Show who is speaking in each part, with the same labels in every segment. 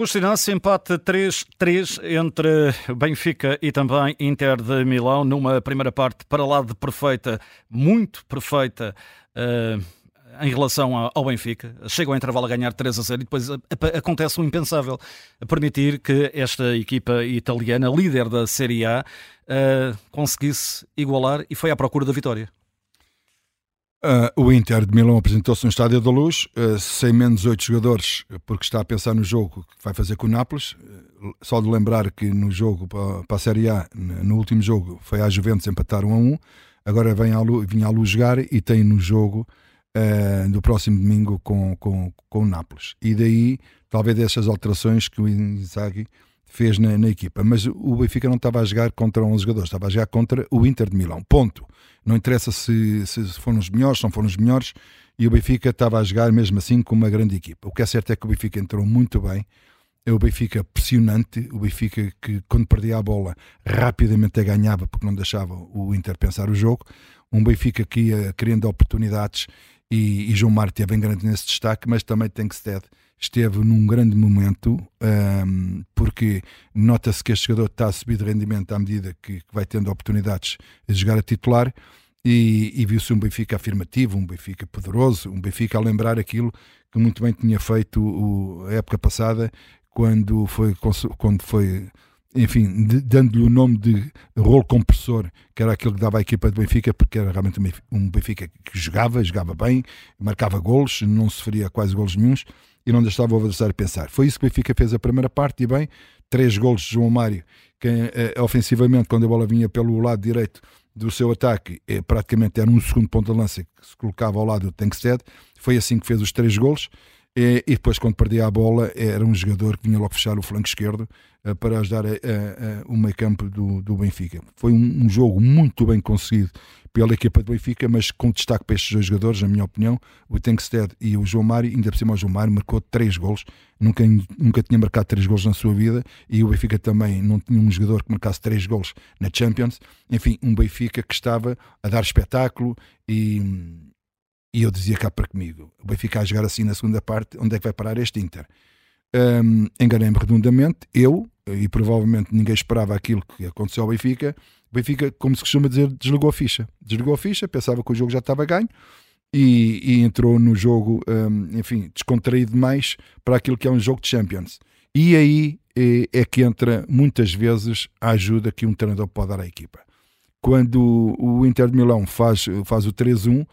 Speaker 1: Augusto empate 3-3 entre Benfica e também Inter de Milão, numa primeira parte para lá de perfeita, muito perfeita. Uh, em relação ao Benfica, chega ao intervalo a ganhar 3 a 0 e depois acontece o impensável, a permitir que esta equipa italiana, líder da Série A, uh, conseguisse igualar e foi à procura da vitória.
Speaker 2: Uh, o Inter de Milão apresentou-se no Estádio da Luz, uh, sem menos oito jogadores, porque está a pensar no jogo que vai fazer com o Nápoles. Uh, só de lembrar que no jogo para, para a Série A, no último jogo, foi a Juventus empatar 1 a 1. Agora vem à luz, vinha à luz jogar e tem no jogo do próximo domingo com, com, com o Nápoles. E daí, talvez dessas alterações que o Inzaghi fez na, na, equipa. Mas o Benfica não estava a jogar contra 11 jogadores, estava a jogar contra o Inter de Milão. Ponto. Não interessa se, se foram os melhores, se não foram os melhores. E o Benfica estava a jogar mesmo assim com uma grande equipa. O que é certo é que o Benfica entrou muito bem. É o Benfica pressionante, o Benfica que quando perdia a bola rapidamente a ganhava porque não deixava o Inter pensar o jogo. Um Benfica que ia criando oportunidades e, e João Mário teve em grande nesse destaque, mas também tem que ser esteve num grande momento, um, porque nota-se que este jogador está a subir de rendimento à medida que, que vai tendo oportunidades de jogar a titular. E, e viu-se um Benfica afirmativo, um Benfica poderoso, um Benfica a lembrar aquilo que muito bem tinha feito o, a época passada, quando foi, quando foi enfim, dando-lhe o nome de rolo compressor, que era aquilo que dava à equipa do Benfica, porque era realmente um Benfica que jogava, jogava bem, marcava golos, não sofria quase golos nenhums e não deixava o adversário pensar. Foi isso que o Benfica fez a primeira parte e bem, três golos de João Mário, que eh, ofensivamente, quando a bola vinha pelo lado direito do seu ataque, eh, praticamente era um segundo ponto de lança que se colocava ao lado do Tankstead, foi assim que fez os três golos. E, e, depois, quando perdia a bola, era um jogador que vinha logo fechar o flanco esquerdo uh, para ajudar a, a, a, o meio campo do, do Benfica. Foi um, um, jogo muito bem conseguido pela equipa do Benfica, mas com destaque para estes dois jogadores, na minha opinião, o Tankstead e o João Mário, ainda por cima o João Mário marcou três gols, nunca, nunca tinha marcado três gols na sua vida, e o Benfica também não tinha um jogador que marcasse três gols na Champions, enfim, um Benfica que estava a dar espetáculo e, e eu dizia cá para comigo, o Benfica a jogar assim na segunda parte, onde é que vai parar este Inter? Um, Enganei-me redondamente, eu, e provavelmente ninguém esperava aquilo que aconteceu ao Benfica, o Benfica, como se costuma dizer, desligou a ficha. Desligou a ficha, pensava que o jogo já estava ganho e, e entrou no jogo, um, enfim, descontraído demais para aquilo que é um jogo de Champions. E aí é, é, que entra muitas vezes a ajuda que um treinador pode dar à equipa. Quando o Inter de Milão faz, faz o 3-1,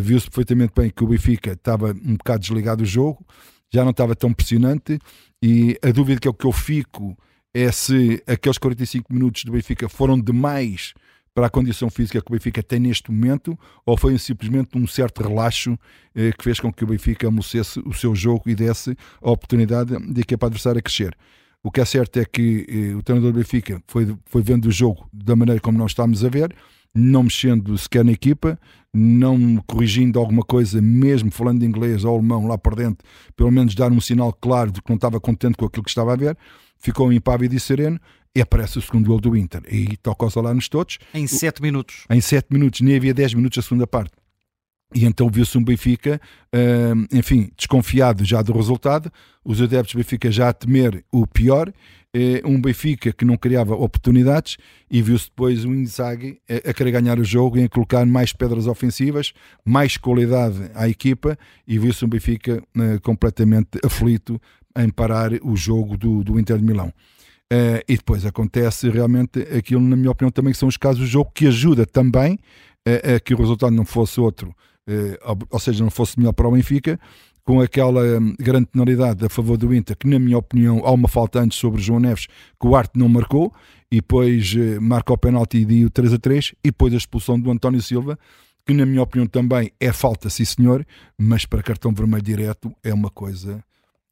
Speaker 2: viu-se perfeitamente bem que o Benfica estava um bocado desligado do jogo, já não estava tão pressionante e a dúvida que é o que eu fico é se aqueles 45 minutos do Benfica foram demais para a condição física que o Benfica tem neste momento ou foi simplesmente um certo relaxo eh, que fez com que o Benfica amolecesse o seu jogo e desse a oportunidade de equipa adversária crescer. O que é certo é que eh, o treinador do Benfica foi, foi vendo o jogo da maneira como nós estamos a ver, não mexendo sequer na equipa, não corrigindo alguma coisa, mesmo falando inglês ou alemão lá por dentro, pelo menos dar um sinal claro de que não estava contente com aquilo que estava a ver ficou impávido e sereno e aparece o segundo gol do Inter. E toca-os lá-nos todos.
Speaker 1: Em 7 minutos.
Speaker 2: Em 7 minutos, nem havia 10 minutos a segunda parte. E então viu-se um Benfica, uh, enfim, desconfiado já do resultado, os adeptos do Benfica já a temer o pior, um Benfica que não criava oportunidades, e viu-se depois o Inzaghi a, querer ganhar o jogo e a colocar mais pedras ofensivas, mais qualidade à equipa, e viu-se um Benfica uh, completamente aflito em parar o jogo do, do Inter de Milão. Uh, e depois acontece realmente aquilo, na minha opinião, também são os casos do jogo que ajuda também a que o resultado não fosse outro, ou seja, não fosse melhor para o Benfica, com aquela um, grande penalidade a favor do Inter, que na minha opinião há uma falta antes sobre João Neves, que o Arte não marcou, e depois marca o penalti e deu 3 a 3, e depois a expulsão do António Silva, que na minha opinião também é falta, sim senhor, mas para cartão vermelho direto é uma coisa,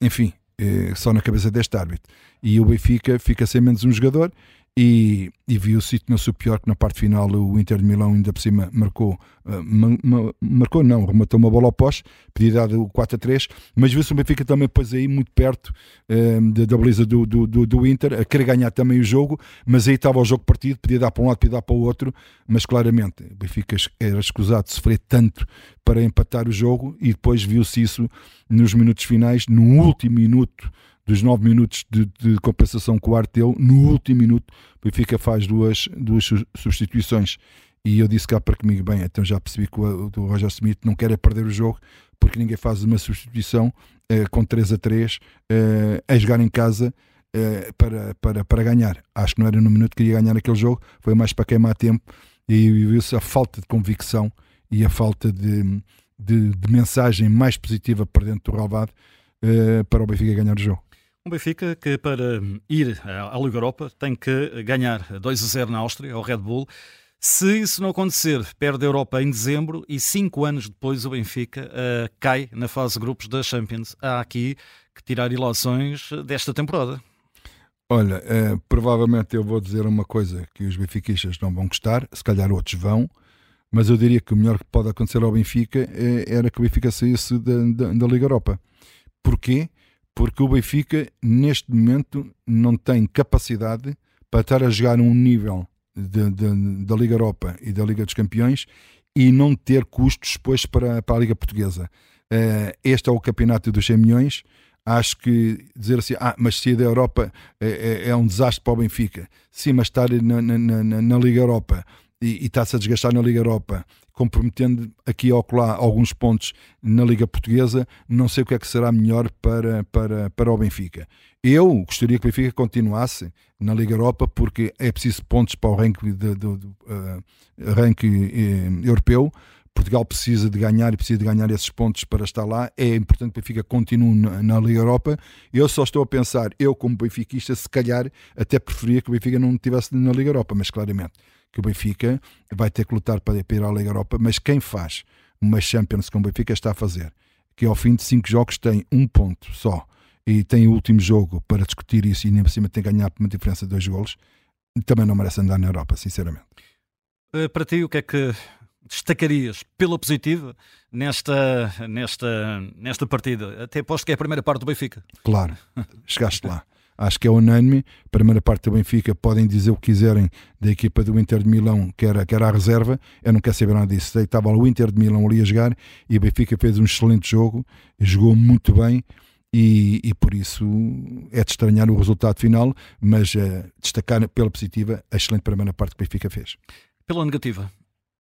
Speaker 2: enfim, eh, só na cabeça deste árbitro. E o Benfica fica sem menos um jogador e, e viu-se tornou-se o pior que na parte final o Inter de Milão ainda por cima marcou, uh, ma, ma, marcou não, rematou uma bola ao pós, podia dar o 4 a 3, mas viu-se o Benfica também depois aí muito perto uh, da, baliza do, do, do, do, Inter, a querer ganhar também o jogo, mas aí estava o jogo partido, podia dar para um lado, podia dar para o outro, mas claramente o Benfica era escusado de sofrer tanto para empatar o jogo e depois viu-se isso nos minutos finais, no último minuto dos 9 minutos de, de, compensação que o Arte no último minuto, o Benfica faz duas, duas substituições. E eu disse cá para comigo, bem, então já percebi que o, o Roger Smith não quer é perder o jogo, porque ninguém faz uma substituição eh, com 3 a 3 eh, a jogar em casa eh, para, para, para ganhar. Acho que não era no minuto que ia ganhar aquele jogo, foi mais para queimar tempo e viu-se a falta de convicção e a falta de, de, de, mensagem mais positiva para dentro do relvado uh, para o Benfica ganhar o jogo.
Speaker 1: Um Benfica que para ir à Liga Europa tem que ganhar 2 a 0 na Áustria, ao Red Bull. Se isso não acontecer, perde a Europa em dezembro e cinco anos depois o Benfica uh, cai na fase de grupos da Champions. Há aqui que tirar ilações desta temporada.
Speaker 2: Olha, uh, provavelmente eu vou dizer uma coisa que os benfiquistas não vão gostar, se calhar outros vão, mas eu diria que o melhor que pode acontecer ao Benfica é, era que o Benfica saísse da, da, da Liga Europa. Porquê? Porque o Benfica, neste momento, não tem capacidade para estar a jogar um nível de, de, da Liga Europa e da Liga dos Campeões e não ter custos depois para, para a Liga Portuguesa. Uh, este é o campeonato dos 100 milhões. Acho que dizer assim, ah, mas sair da Europa é, é, é, um desastre para o Benfica. Sim, mas estar na, na, na, na Liga Europa e, está-se a desgastar na Liga Europa, comprometendo aqui ou lá alguns pontos na Liga Portuguesa, não sei o que é que será melhor para, para, para o Benfica. Eu gostaria que o Benfica continuasse na Liga Europa porque é preciso pontos para o ranking, de, de, de, uh, ranking uh, europeu. Portugal precisa de ganhar e precisa de ganhar esses pontos para estar lá. É importante que o Benfica continue na, na, Liga Europa. Eu só estou a pensar, eu como benfiquista, se calhar até preferia que o Benfica não estivesse na Liga Europa, mas claramente que o Benfica vai ter que lutar para ir à Liga Europa. Mas quem faz uma Champions como o Benfica está a fazer, que ao fim de cinco jogos tem um ponto só e tem o último jogo para discutir isso e nem por cima tem que ganhar por uma diferença de dois golos, também não merece andar na Europa, sinceramente.
Speaker 1: Eh, para ti, o que é que destacarias pela positiva nesta, nesta, nesta partida? Até aposto que é a primeira parte do Benfica.
Speaker 2: Claro, chegaste lá. Acho que é unânime. Primeira parte do Benfica, podem dizer o que quiserem da equipa do Inter de Milão, que era, que era a reserva. Eu não quero saber nada disso. Estava o Inter de Milão ali a jogar e o Benfica fez um excelente jogo, jogou muito bem e, e, por isso é de estranhar o resultado final, mas uh, destacar pela positiva a excelente primeira parte que o Benfica fez.
Speaker 1: Pela negativa?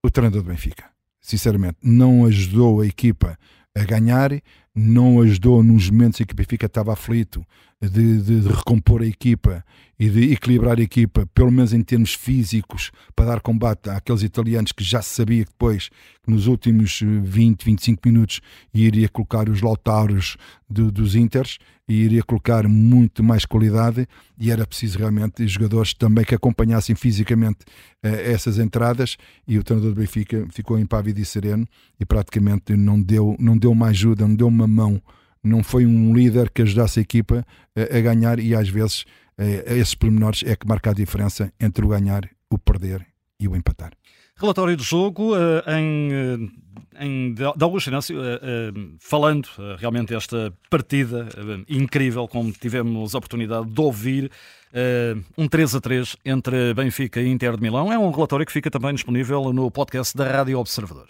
Speaker 2: O treinador do Benfica, sinceramente, não ajudou a equipa a ganhar, não ajudou nos momentos em que o Benfica estava aflito de, de, de, recompor a equipa e de equilibrar a equipa, pelo menos em termos físicos, para dar combate àqueles italianos que já se sabia que depois, nos últimos 20, 25 minutos, iria colocar os Lautaros do, dos Inters e iria colocar muito mais qualidade e era preciso realmente jogadores também que acompanhassem fisicamente uh, essas entradas e o treinador do Benfica ficou impávido e sereno e praticamente não deu, não deu uma ajuda, não deu uma mão não foi um líder que ajudasse a equipa a, a ganhar e às vezes a, a esses pormenores é que marca a diferença entre o ganhar, o perder e o empatar.
Speaker 1: Relatório do jogo uh, em, uh, em Douglas Inácio, uh, falando realmente esta partida incrível, como tivemos a oportunidade de ouvir, um 3 a 3 entre Benfica e Inter de Milão. É um relatório que fica também disponível no podcast da Rádio Observador.